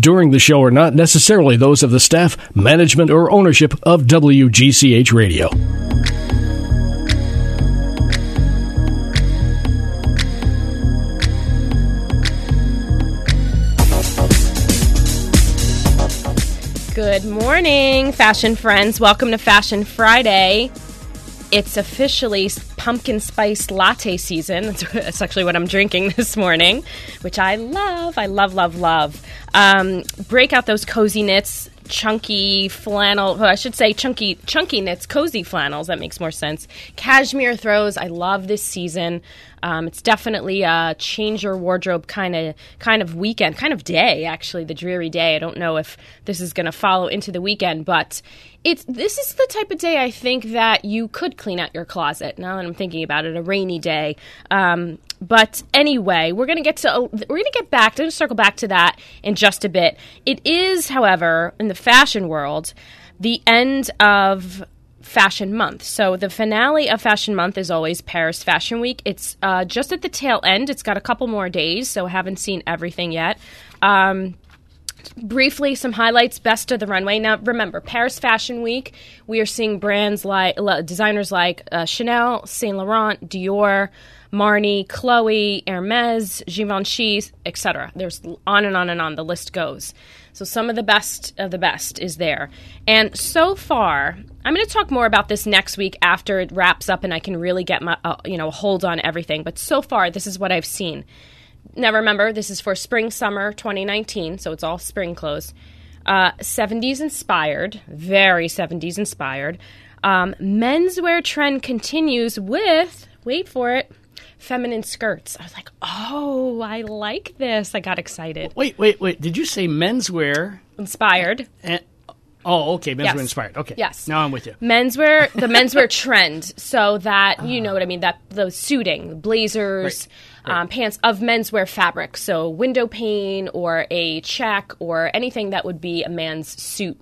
during the show are not necessarily those of the staff, management, or ownership of WGCH Radio. Good morning, fashion friends. Welcome to Fashion Friday. It's officially pumpkin spice latte season. That's actually what I'm drinking this morning, which I love. I love, love, love. Um, break out those cozy knits, chunky flannel. Well, I should say chunky, chunky knits, cozy flannels. That makes more sense. Cashmere throws. I love this season. Um, it's definitely a change your wardrobe kind of kind of weekend, kind of day. Actually, the dreary day. I don't know if this is going to follow into the weekend, but it's this is the type of day I think that you could clean out your closet. Now that I'm thinking about it, a rainy day. Um, but anyway, we're gonna get to we're gonna get back. to circle back to that in just a bit. It is, however, in the fashion world, the end of Fashion Month. So the finale of Fashion Month is always Paris Fashion Week. It's uh, just at the tail end. It's got a couple more days, so I haven't seen everything yet. Um, briefly some highlights best of the runway now remember paris fashion week we are seeing brands like designers like uh, chanel saint laurent dior marni chloe hermes givenchy etc there's on and on and on the list goes so some of the best of the best is there. And so far, I'm going to talk more about this next week after it wraps up and I can really get my uh, you know hold on everything. But so far, this is what I've seen. Now remember, this is for spring summer 2019, so it's all spring clothes. Uh, 70s inspired, very 70s inspired. Um, menswear trend continues with wait for it feminine skirts. I was like, oh, I like this. I got excited. Wait, wait, wait. Did you say menswear? Inspired. And, oh, okay. Menswear Yes. inspired. Okay. Yes. Now I'm with you. Menswear, the menswear trend, so that you know what I mean. That the suiting, blazers, Right, right. Um, pants of menswear fabric, so window pane or a check or anything that would be a man's suit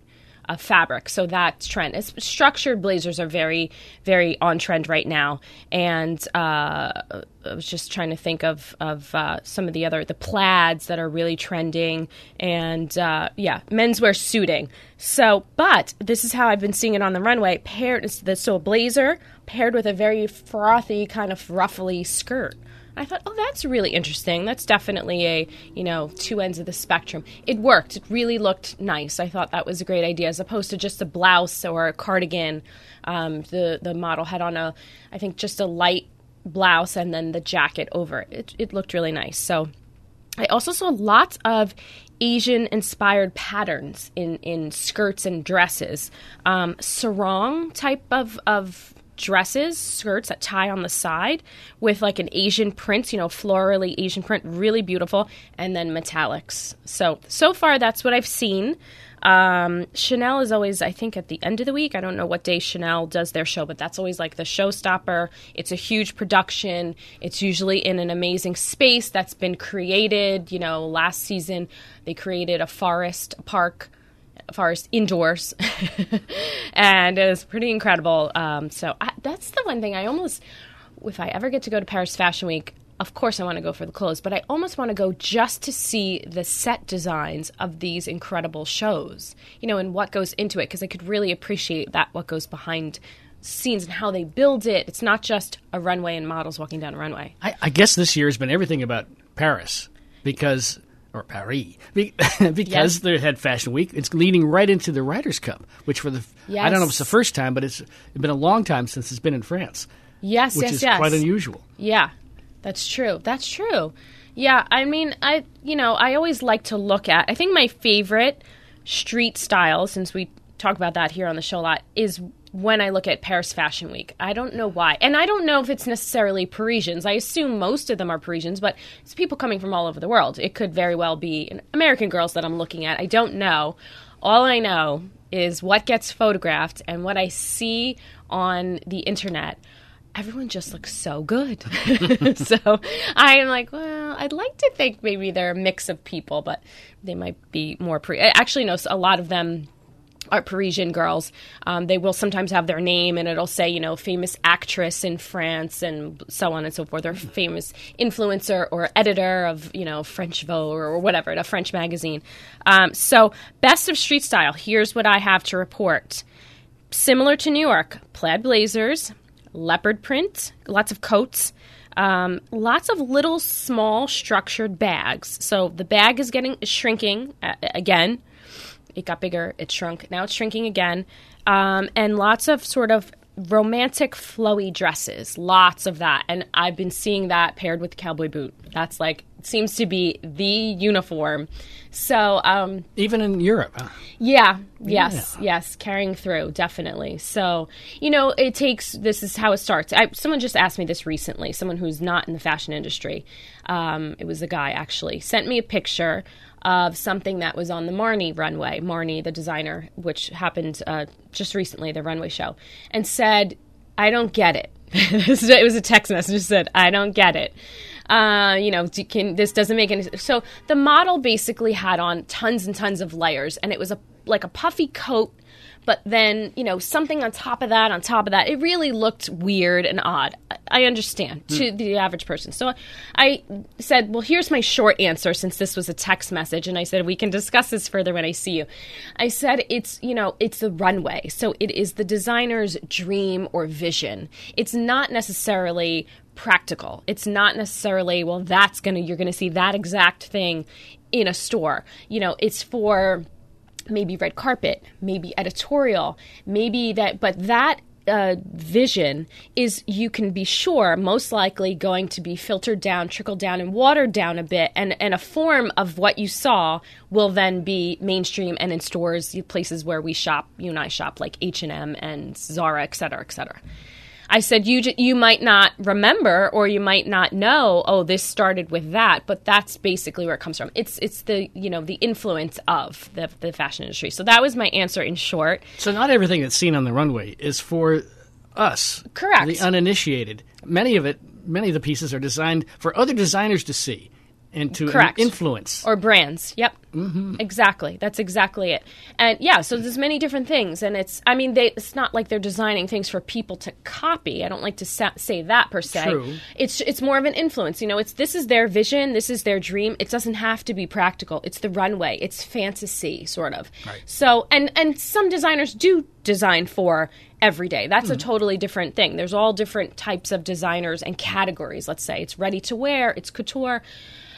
of fabric. So that's trend. It's, structured blazers are very, very on trend right now. And uh, I was just trying to think of of uh, some of the other the plaids that are really trending, and uh, yeah, menswear suiting. So, but this is how I've been seeing it on the runway. Paired, so a blazer paired with a very frothy kind of ruffly skirt. I thought, oh, that's really interesting. That's definitely a, you know, two ends of the spectrum. It worked. It really looked nice. I thought that was a great idea as opposed to just a blouse or a cardigan. Um, the, the model had on a, I think, just a light blouse and then the jacket over it. It, looked really nice. So I also saw lots of Asian inspired patterns in, in skirts and dresses. Um, sarong type of, of dresses, skirts that tie on the side with like an Asian print, you know, florally Asian print, really beautiful, and then metallics. So, so far that's what I've seen. Um, Chanel is always, I think, at the end of the week. I don't know what day Chanel does their show, but that's always like the showstopper. It's a huge production. It's usually in an amazing space that's been created. You know, last season they created a forest park forest indoors, and it was pretty incredible. Um, so I, that's the one thing I almost, if I ever get to go to Paris Fashion Week, of course I want to go for the clothes, but I almost want to go just to see the set designs of these incredible shows, you know, and what goes into it, because I could really appreciate that what goes behind scenes and how they build it. It's not just a runway and models walking down a runway. I, I guess this year has been everything about Paris because, or Paris, because Yes. they had Fashion Week. It's leading right into the Ryder's Cup, which for the I don't know if it's the first time, but it's been a long time since it's been in France, Yes, which yes, is yes. quite unusual. Yeah, that's true. That's true. Yeah, I mean, I you know, I always like to look at. I think my favorite street style, since we talk about that here on the show a lot, is when I look at Paris Fashion Week. I don't know why, and I don't know if it's necessarily Parisians. I assume most of them are Parisians, but it's people coming from all over the world. It could very well be American girls that I'm looking at. I don't know. All I know is what gets photographed and what I see on the internet everyone just looks so good. so I'm like, well, I'd like to think maybe they're a mix of people, but they might be more pre. Actually no, a lot of them are Parisian girls. Um, they will sometimes have their name and it'll say, you know, famous actress in France and so on and so forth, or famous influencer or editor of, you know, French Vogue or whatever, a French magazine. Um, so, best of street style, here's what I have to report. Similar to New York, plaid blazers, leopard print, lots of coats. Um, lots of little small structured bags. So the bag is getting is shrinking uh, again. It got bigger, it shrunk. Now it's shrinking again. Um, and lots of sort of romantic flowy dresses. Lots of that. And I've been seeing that paired with cowboy boot. That's like seems to be the uniform. So, um, even in Europe, huh? yeah, yes, yeah. yes, carrying through definitely. So, you know, it takes. This is how it starts. I, someone just asked me this recently. Someone who's not in the fashion industry. Um, it was a guy actually sent me a picture of something that was on the Marni runway. Marni, the designer, which happened uh, just recently, the runway show, and said, "I don't get it." it was a text message that said, "I don't get it." Uh, you know, can, this doesn't make any. So the model basically had on tons and tons of layers, and it was a like a puffy coat but then you know something on top of that on top of that it really looked weird and odd i understand mm. to the average person so i said well here's my short answer since this was a text message and i said we can discuss this further when i see you i said it's you know it's the runway so it is the designer's dream or vision it's not necessarily practical. It's not necessarily, well, that's going to, you're going to see that exact thing in a store. You know, it's for maybe red carpet, maybe editorial, maybe that, but that uh, vision is you can be sure most likely going to be filtered down, trickled down, and watered down a bit, and, and a form of what you saw will then be mainstream and in stores, places where we shop, you and I shop, like H and M and Zara, et cetera, et cetera. I said you you might not remember or you might not know. Oh, this started with that, but that's basically where it comes from. It's it's the you know the influence of the the fashion industry. So that was my answer in short. So not everything that's seen on the runway is for us, correct? The uninitiated. Many of it, many of the pieces are designed for other designers to see and to Correct. influence or brands. Yep, mm-hmm. exactly. That's exactly it. And yeah, so there's many different things, and it's I mean, they it's not like they're designing things for people to copy. I don't like to sa- say that per se. True. It's it's more of an influence. You know, it's this is their vision, this is their dream. It doesn't have to be practical. It's the runway. It's fantasy, sort of. Right. So and and some designers do design for every day. That's mm-hmm. a totally different thing. There's all different types of designers and categories. Let's say it's ready to wear, it's couture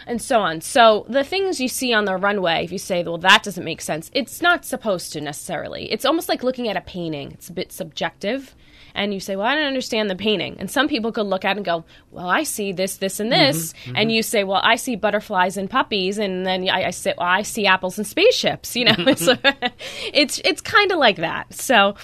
and so on. So the things you see on the runway, if you say, well, that doesn't make sense, it's not supposed to necessarily. It's almost like looking at a painting. It's a bit subjective. And you say, well, I don't understand the painting. And some people could look at it and go, well, I see this, this, and this. Mm-hmm, mm-hmm. And you say, well, I see butterflies and puppies. And then I, I say, well, I see apples and spaceships. You know, it's, it's, it's kind of like that. So,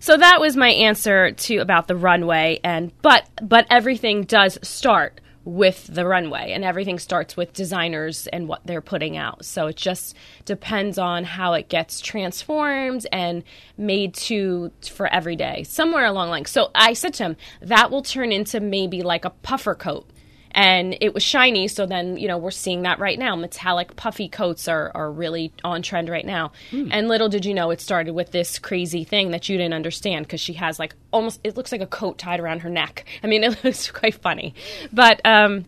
so that was my answer to about the runway and but but everything does start with the runway and everything starts with designers and what they're putting out. So it just depends on how it gets transformed and made to for every day somewhere along line. So i said to him that will turn into maybe like a puffer coat and it was shiny. So then, you know, we're seeing that right now. Metallic puffy coats are, are really on trend right now. Mm. And little did you know, it started with this crazy thing that you didn't understand because she has like almost, it looks like a coat tied around her neck. I mean, it looks quite funny. But, um,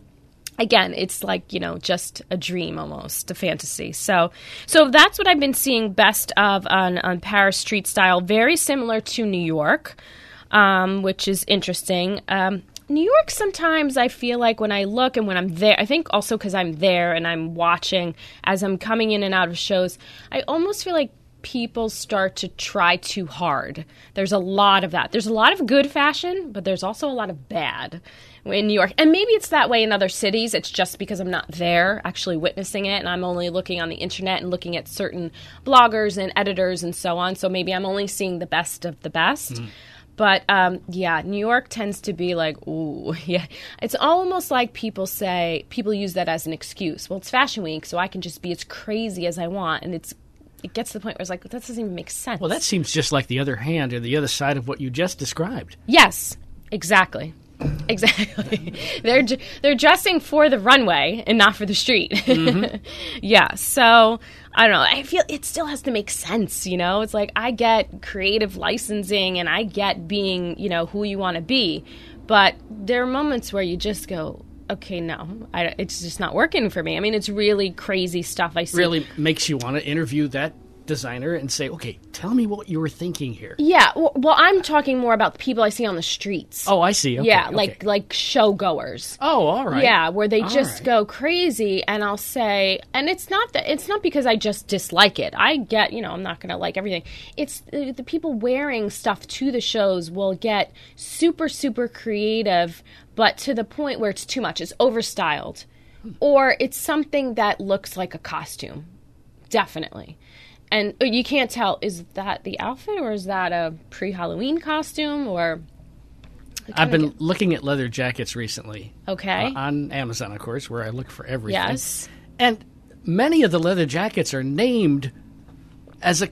again it's like you know just a dream almost a fantasy so so that's what i've been seeing best of on, on paris street style very similar to new york um, which is interesting um, New York sometimes I feel like when I look and when I'm there, I think also because I'm there and I'm watching as I'm coming in and out of shows, I almost feel like people start to try too hard. There's a lot of that. There's a lot of good fashion, but there's also a lot of bad in New York. And maybe it's that way in other cities. It's just because I'm not there actually witnessing it and I'm only looking on the internet and looking at certain bloggers and editors and so on. So maybe I'm only seeing the best of the best. Mm. But um, yeah, New York tends to be like, ooh, yeah. It's almost like people say, people use that as an excuse. Well, it's Fashion Week, so I can just be as crazy as I want. And it's it gets to the point where it's like, that doesn't even make sense. Well, that seems just like the other hand or the other side of what you just described. Yes, exactly. Exactly. they're they're dressing for the runway and not for the street. Mm-hmm. yeah. So I don't know. I feel it still has to make sense. You know, it's like I get creative licensing and I get being you know who you want to be, but there are moments where you just go. Okay, no, I, it's just not working for me. I mean, it's really crazy stuff I see. Really makes you want to interview that designer and say, okay, tell me what you were thinking here. Yeah, well, well, I'm talking more about the people I see on the streets. Oh, I see. Okay, yeah, okay. like like show goers. Oh, all right. Yeah, where they All just right. go crazy, and I'll say, and it's not that it's not because I just dislike it. I get, you know, I'm not going to like everything. It's the, the people wearing stuff to the shows will get super super creative, but to the point where it's too much. It's overstyled, hmm. or it's something that looks like a costume. Definitely. And uh, you can't tell is that the outfit or is that a pre-Halloween costume or I've been looking at leather jackets recently. okay? uh, on Amazon, of course, where I look for everything. yes. And many of the leather jackets are named as a,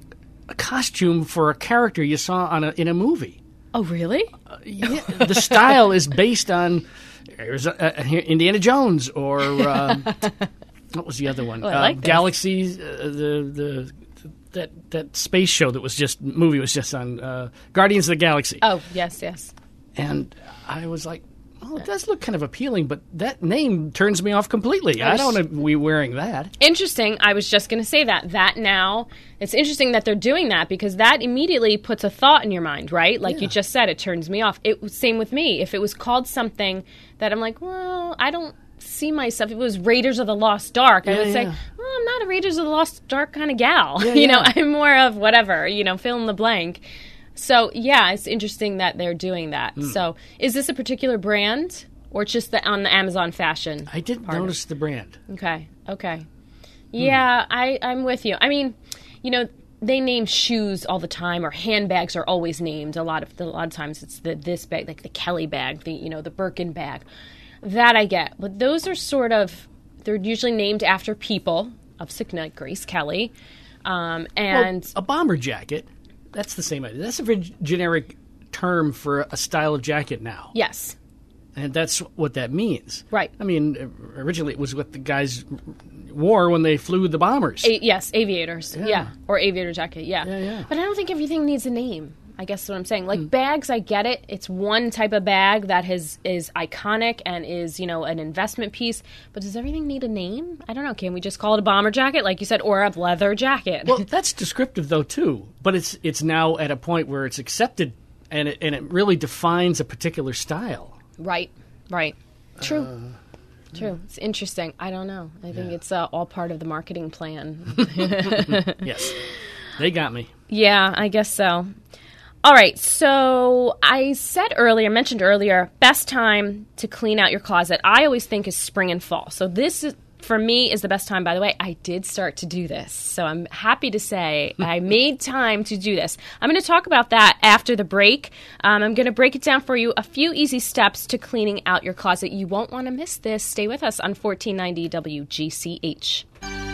a costume for a character you saw on a, in a movie. Oh, really? Yeah, the style is based on a- a- Indiana Jones or um, what was the other one? Oh, like. Galaxy, uh, the the that that space show that was just movie was just on uh, Guardians of the Galaxy, Oh, yes, yes. and I was like. Oh, it does look kind of appealing, but that name turns me off completely. I don't want to be wearing that. Interesting. I was just going to say that. That now, it's interesting that they're doing that because that immediately puts a thought in your mind, right? Like you just said, it turns me off. It same with me. If it was called something that I'm like, well, I don't see myself. If it was Raiders of the Lost Ark, I Yeah, would say, yeah. well, A Raiders of the Lost Ark kind of gal. Yeah, you know. I'm more of whatever. You know, fill in the blank. So yeah, it's interesting that they're doing that. Hmm. So is this a particular brand? Or just the, on the Amazon fashion? I didn't part notice the brand. Okay. Okay. Yeah, I I'm with you. I mean, you know, they name shoes all the time, or handbags are always named. A lot of a lot of times it's the this bag, like the Kelly bag, the you know the Birkin bag. That I get, but those are sort of they're usually named after people of significant Grace Kelly, um, and a bomber jacket. That's the same idea. That's a very generic term for a style of jacket now, yes, and that's what that means. Right. I mean, originally it was what the guys wore when they flew the bombers. A- yes, aviators, yeah. or aviator jacket, yeah. Yeah, yeah. But I don't think everything needs a name. I guess what I'm saying. Like bags, I get it. It's one type of bag that has is iconic and is you know an investment piece. But does everything need a name? I don't know. Can we just call it a bomber jacket, like you said, or a leather jacket? well, that's descriptive though too. But it's it's now at a point where it's accepted, and it, and it really defines a particular style. right, right, true. Uh, True. It's interesting. I don't know. I think it's uh, all part of the marketing plan. Yes, they got me. Yeah, I guess so. All right, so I said earlier, mentioned earlier, best time to clean out your closet. I always think is spring and fall. So this is for me is the best time. By the way, I did start to do this, so I'm happy to say I made time to do this. I'm going to talk about that after the break. Um, I'm going to break it down for you. A few easy steps to cleaning out your closet. You won't want to miss this. Stay with us on 1490 WGCH.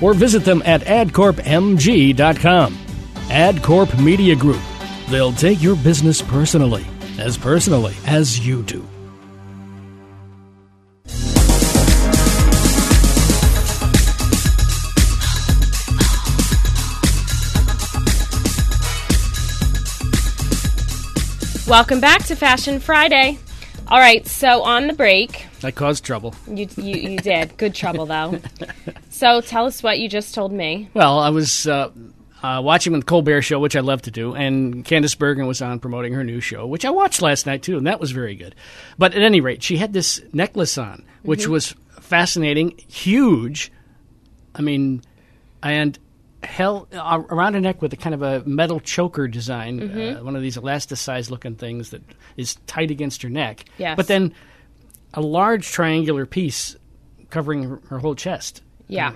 or visit them at adcorpmg.com. AdCorp Media Group. They'll take your business personally, as personally as you do. Welcome back to Fashion Friday. All right, so on the break, That caused trouble. you you, you did good trouble though. So tell us what you just told me. Well, I was uh, uh, watching the Colbert Show, which I love to do, and Candice Bergen was on promoting her new show, which I watched last night too, and that was very good. But at any rate, she had this necklace on, which Mm-hmm. was fascinating, huge. I mean, and hell uh, around her neck with a kind of a metal choker design, Mm-hmm. uh, one of these elasticized looking things that is tight against her neck. Yes. But then a large triangular piece covering her, her whole chest. Yeah.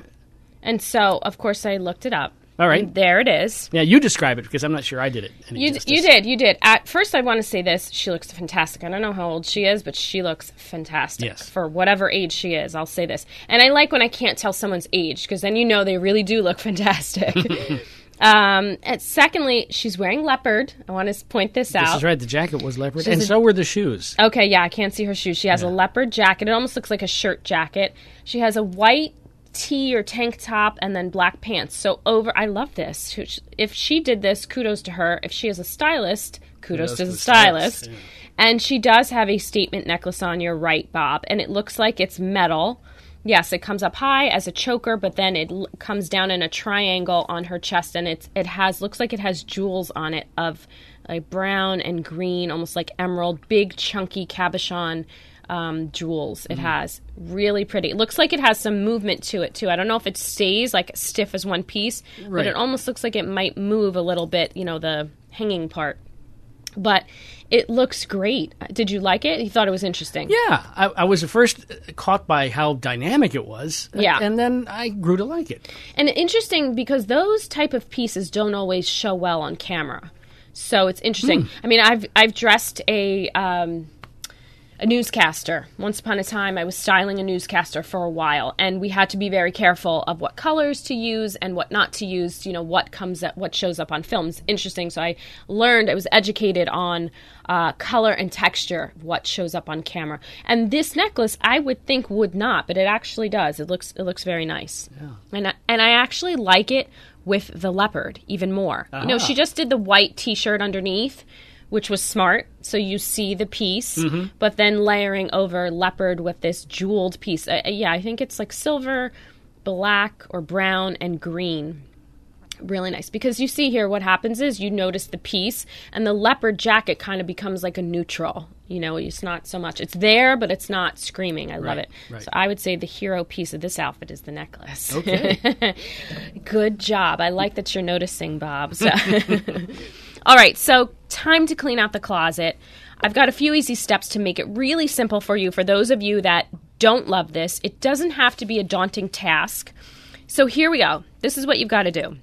And so, of course, I looked it up. All right. And there it is. Yeah, you describe it because I'm not sure I did it. You, justice. you did, you did. At first, I want to say this. She looks fantastic. I don't know how old she is, but she looks fantastic Yes. for whatever age she is. I'll say this. And I like when I can't tell someone's age because then you know they really do look fantastic. um, and secondly, she's wearing leopard. I want to point this, out. This is right. The jacket was leopard, She's and a- so were the shoes. Okay, yeah, I can't see her shoes. She has a leopard jacket. It almost looks like a shirt jacket. She has a white tee or tank top and then black pants. So over, I love this. If she did this, kudos to her. If she is a stylist, kudos, Kudos to the the stylist, stylist. yeah. And she does have a statement necklace on. You're right, Bob. And it looks like it's metal. Yes, it comes up high as a choker, but then it l- comes down in a triangle on her chest, and it's it has looks like it has jewels on it of like brown and green, almost like emerald, big chunky cabochon um, jewels. It has really pretty. It looks like it has some movement to it too. I don't know if it stays like stiff as one piece, but it almost looks like it might move a little bit. You know, the hanging part. But it looks great. Did you like it? You thought it was interesting? Yeah, I, I was at first uh, caught by how dynamic it was. Uh, yeah. and then I grew to like it. And interesting because those type of pieces don't always show well on camera. So it's interesting. Hmm. I mean, I've I've dressed a um, a newscaster. Once upon a time, I was styling a newscaster for a while, and we had to be very careful of what colors to use and what not to use. You know, what comes up, what shows up on films. Interesting. So I learned, I was educated on uh, color and texture, what shows up on camera. And this necklace, I would think would not, but it actually does. It looks it looks very nice. Yeah. And I, and I actually like it with the leopard even more. You know, Ah. she just did the white T-shirt underneath which was smart. So you see the piece, but then layering over leopard with this jeweled piece. Uh, yeah, I think it's like silver, black, or brown and green. Really nice because you see here what happens is you notice the piece and the leopard jacket kind of becomes like a neutral. You know, it's not so much. It's there, but it's not screaming. I love Right, it. right. So I would say the hero piece of this outfit is the necklace. Okay. Good job. I like that you're noticing, Bob. So- All right, so time to clean out the closet. I've got a few easy steps to make it really simple for you. For those of you that don't love this, it doesn't have to be a daunting task. So here we go. This is what you've got to do.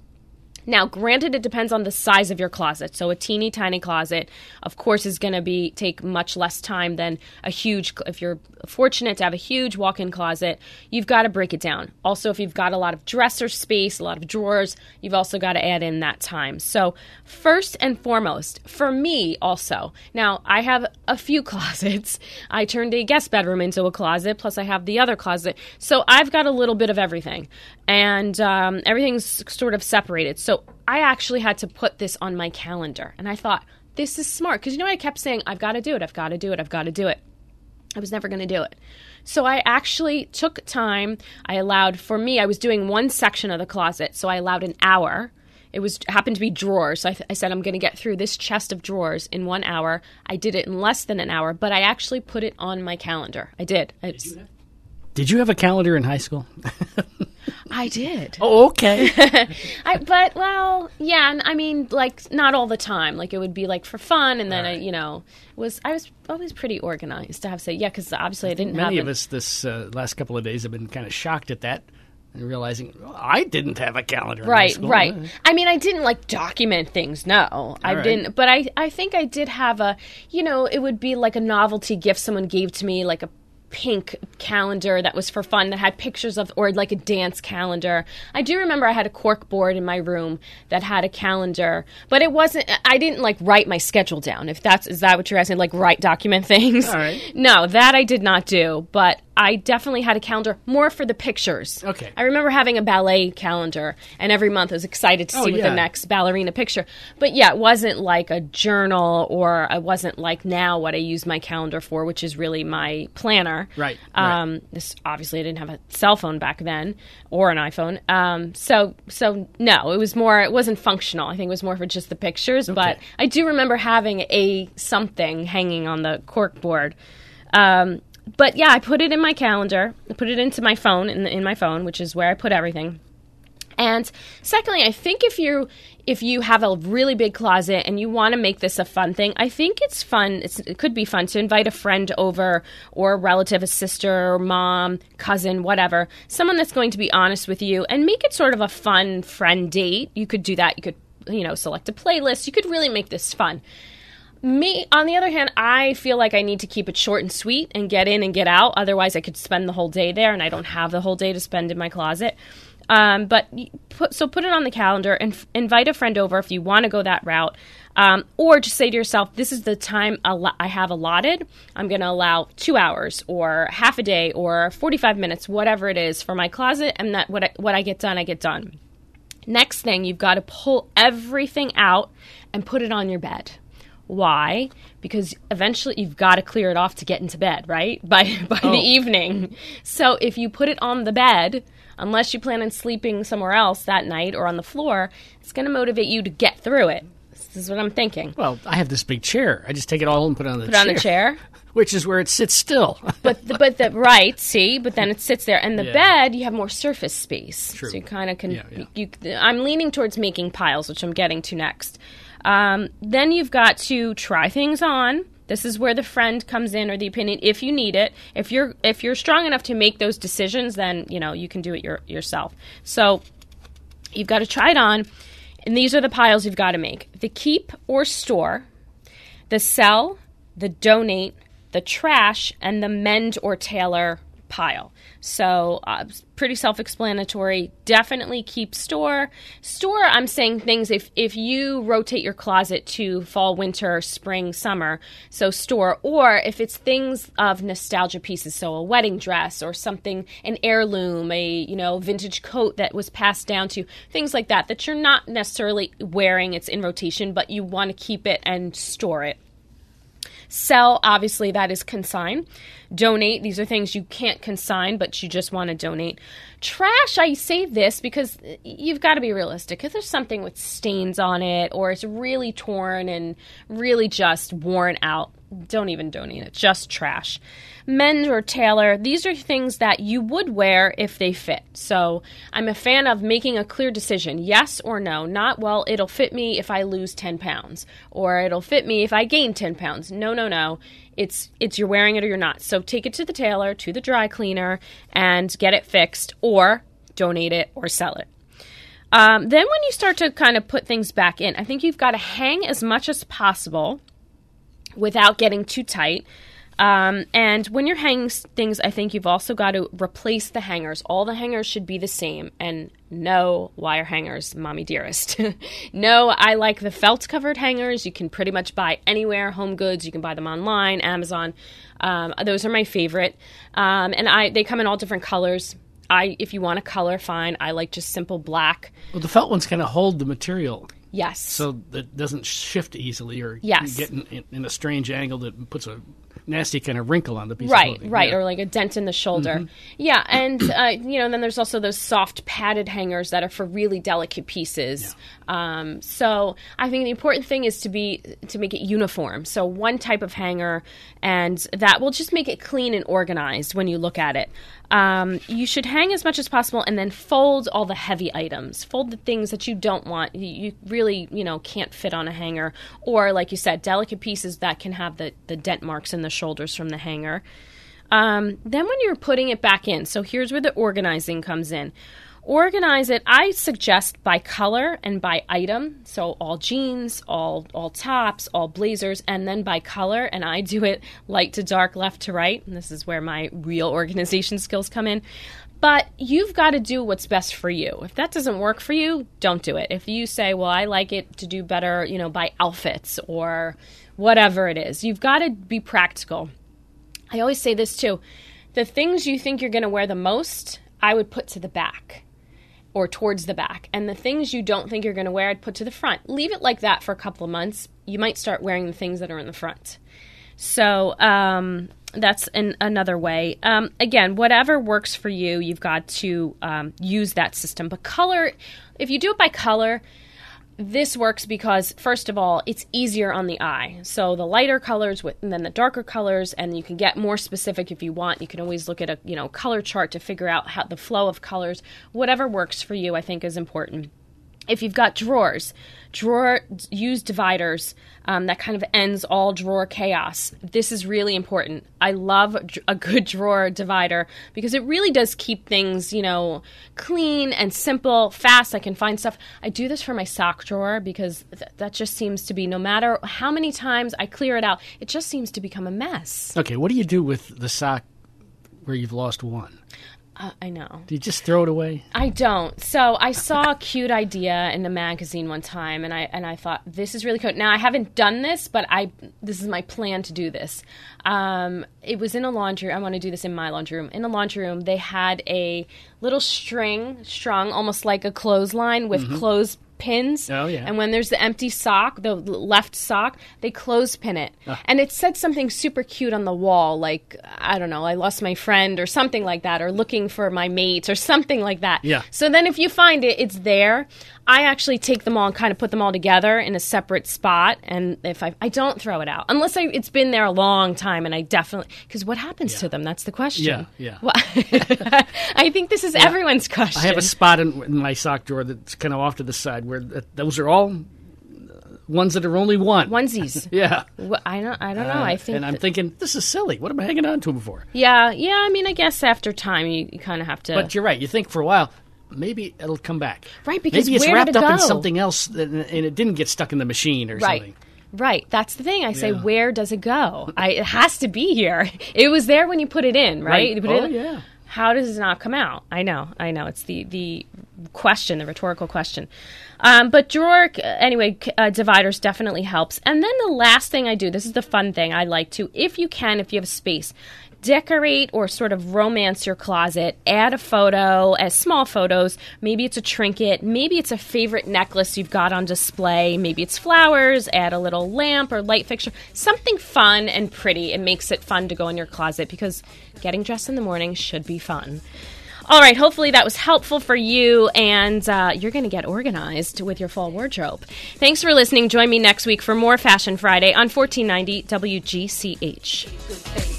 Now, granted, it depends on the size of your closet. So, a teeny tiny closet, of course, is going to be take much less time than a huge. If you're fortunate to have a huge walk-in closet, you've got to break it down. Also, if you've got a lot of dresser space, a lot of drawers, you've also got to add in that time. So, first and foremost, for me, also, now I have a few closets. I turned a guest bedroom into a closet, plus I have the other closet. So, I've got a little bit of everything, and um, everything's sort of separated. So, I actually had to put this on my calendar, and I thought, this is smart because you know I kept saying I've got to do it, I've got to do it, I've got to do it. I was never going to do it. So I actually took time. I allowed for me. I was doing one section of the closet, so I allowed an hour. It was happened to be drawers. So I, th- I said I'm going to get through this chest of drawers in one hour. I did it in less than an hour, but I actually put it on my calendar. I did. I, Did you have a calendar in high school? I did. oh, okay. I, but well, yeah. And I mean, like not all the time. Like it would be like for fun, and then I, you know, was I was always pretty organized. to have say, yeah, because obviously I didn't Many of it. us this uh, last couple of days have been kind of shocked at that and realizing well, I didn't have a calendar. right right i mean i didn't like document things no i right. didn't but i i think i did have a you know it would be like a novelty gift someone gave to me like a pink calendar that was for fun that had pictures of or like a dance calendar i do remember i had a cork board in my room that had a calendar but it wasn't i didn't like write my schedule down if that's is that what you're asking like write document things All right. no that i did not do but I definitely had a calendar more for the pictures. Okay. I remember having a ballet calendar, and every month I was excited to Oh, see what yeah. the next ballerina picture. But yeah, it wasn't like a journal, or I wasn't like now what I use my calendar for, which is really my planner. Right, right. Um, this obviously I didn't have a cell phone back then or an iPhone. Um, so so no, it was more. It wasn't functional. I think it was more for just the pictures. Okay. But I do remember having a something hanging on the cork board. Um, but yeah, I put it in my calendar. I put it into my phone in, in my phone, which is where I put everything. And secondly, I think if you if you have a really big closet and you want to make this a fun thing, I think it's fun. It's, it could be fun to invite a friend over or a relative, a sister, mom, cousin, whatever, someone that's going to be honest with you and make it sort of a fun friend date. You could do that. You could you know select a playlist. You could really make this fun. Me, on the other hand, I feel like I need to keep it short and sweet and get in and get out. Otherwise, I could spend the whole day there, and I don't have the whole day to spend in my closet. Um, but put, so put it on the calendar and f- invite a friend over if you want to go that route. Um, or just say to yourself, this is the time al- I have allotted. I'm going to allow two hours or half a day or 45 minutes, whatever it is, for my closet. And that what I, what I get done, I get done. Next thing, you've got to pull everything out and put it on your bed. Why? Because eventually you've got to clear it off to get into bed, right? By by Oh. the evening. So if you put it on the bed, unless you plan on sleeping somewhere else that night or on the floor, it's going to motivate you to get through it. This is what I'm thinking. Well, I have this big chair. I just take it all and put it on the Put chair. on the chair. Which is where it sits still. But the, but the right, see, but then it sits there, and the Yeah. bed you have more surface space, True. so you kind of can. Yeah, yeah. You, I'm leaning towards making piles, which I'm getting to next. Um, then you've got to try things on. This is where the friend comes in or the opinion, if you need it. If you're if you're strong enough to make those decisions, then you know you can do it your, yourself. So you've got to try it on, and these are the piles you've got to make: the keep or store, the sell, the donate, the trash, and the mend or tailor pile. So, uh, pretty self explanatory. Definitely keep store. Store, I'm saying things if, if you rotate your closet to fall, winter, spring, summer, so store. Or if it's things of nostalgia pieces, so a wedding dress or something, an heirloom, a you know vintage coat that was passed down to, things like that, that you're not necessarily wearing, it's in rotation, but you want to keep it and store it. Sell, obviously, that is consign. Donate, these are things you can't consign, but you just want to donate. Trash, I say this because you've got to be realistic. If there's something with stains on it or it's really torn and really just worn out, don't even donate it, just trash. Mend or tailor, these are things that you would wear if they fit. So I'm a fan of making a clear decision yes or no, not, well, it'll fit me if I lose 10 pounds or it'll fit me if I gain 10 pounds. No, no, no. It's, it's you're wearing it or you're not. So take it to the tailor, to the dry cleaner, and get it fixed or donate it or sell it. Um, then when you start to kind of put things back in, I think you've got to hang as much as possible without getting too tight. Um, and when you're hanging things, I think you've also got to replace the hangers. All the hangers should be the same, and no wire hangers, mommy dearest. no, I like the felt covered hangers. You can pretty much buy anywhere, Home Goods. You can buy them online, Amazon. Um, those are my favorite, um, and I they come in all different colors. I, if you want a color, fine. I like just simple black. well, the felt ones kind of hold the material Yes. so that it doesn't shift easily or Yes. get in, in, a strange angle that puts a nasty kind of wrinkle on the piece right of clothing. right Yeah. Mm-hmm. or like a dent in the shoulder yeah and uh, you know then there's also those soft padded hangers that are for really delicate pieces um, so i think the important thing is to be to make it uniform so one type of hanger and that will just make it clean and organized when you look at it um, you should hang as much as possible and then fold all the heavy items. Fold the things that you don't want you, really you know can't fit on a hanger. Or like you said delicate pieces that can have the, the dent marks in the shoulders from the hanger. Um, then when you're putting it back in so here's where the organizing comes in organize it. I suggest by color and by item. So all jeans all all tops all blazers and then by color. And i do it light to dark left to right. And this is where my real organization skills come in. But you've got to do what's best for you. If that doesn't work for you don't do it. If you say well i like it to do better you know by outfits or whatever it is you've got to be practical. I always say this too. The things you think you're going to wear the most, I would put to the back or towards the back. And the things you don't think you're going to wear, I'd put to the front. Leave it like that for a couple of months. You might start wearing the things that are in the front. So um, that's an, another way. Um, again, whatever works for you, you've got to um, use that system. But color, if you do it by color, this works because first of all it's easier on the eye. So the lighter colors with, and then the darker colors and you can get more specific if you want. You can always look at a you know color chart to figure out how the flow of colors. Whatever works for you i think is important if you've got drawers, drawer use dividers. Um, that kind of ends all drawer chaos. This is really important. I love a good drawer divider because it really does keep things, you know, clean and simple, fast. I can find stuff. I do this for my sock drawer because th- that just seems to be no matter how many times I clear it out, it just seems to become a mess. Okay, what do you do with the sock where you've lost one? Uh, I know. Do you just throw it away? I don't. So I saw a cute idea in a magazine one time, and I and I thought this is really cute. Now I haven't done this, but I this is my plan to do this. Um, it was in a laundry. I want to do this in my laundry room. In a laundry room, they had a little string strung, almost like a clothesline with mm-hmm. clothes pins. Oh yeah. And when there's the empty sock, the left sock, they clothespin it. Oh. And it said something super cute on the wall, like I don't know, I lost my friend or something like that, or looking for my mates or something like that. Yeah. So then if you find it, it's there. I actually take them all and kind of put them all together in a separate spot, and if I I don't throw it out unless I, it's been there a long time, and I definitely because what happens yeah. to them? That's the question. Yeah, yeah. Well, I think this is yeah. everyone's question. I have a spot in, in, my sock drawer that's kind of off to the side where those are all ones that are only one onesies. yeah, well, I don't. I don't know. Uh, I think, and I'm thinking this is silly. What am I hanging on to them for? Yeah, yeah. I mean, I guess after time, you, you kind of have to. But you're right. You think for a while, maybe it'll come back. Right, because maybe it's where wrapped it up in something else and it didn't get stuck in the machine or right. something. Right, that's the thing. I say, yeah. where does it go? I, it has to be here. It was there when you put it in, right? right. oh, in, yeah. How does it not come out? I know, I know. It's the the question, the rhetorical question. Um, but drawer, anyway, uh, dividers definitely helps. And then the last thing I do, this is the fun thing I like to, if you can, if you have space, decorate or sort of romance your closet. Add a photo, as small photos. Maybe it's a trinket. Maybe it's a favorite necklace you've got on display. Maybe it's flowers. Add a little lamp or light fixture. Something fun and pretty. It makes it fun to go in your closet because getting dressed in the morning should be fun. All right, hopefully that was helpful for you, and uh, you're going to get organized with your fall wardrobe. Thanks for listening. Join me next week for more Fashion Friday on 1490 WGCH.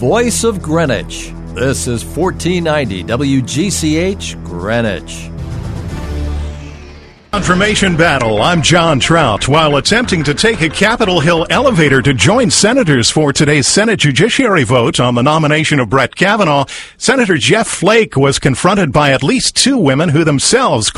voice of Greenwich. This is 1490 WGCH Greenwich. Confirmation battle. I'm John Trout. While attempting to take a Capitol Hill elevator to join senators for today's Senate Judiciary vote on the nomination of Brett Kavanaugh, Senator Jeff Flake was confronted by at least two women who themselves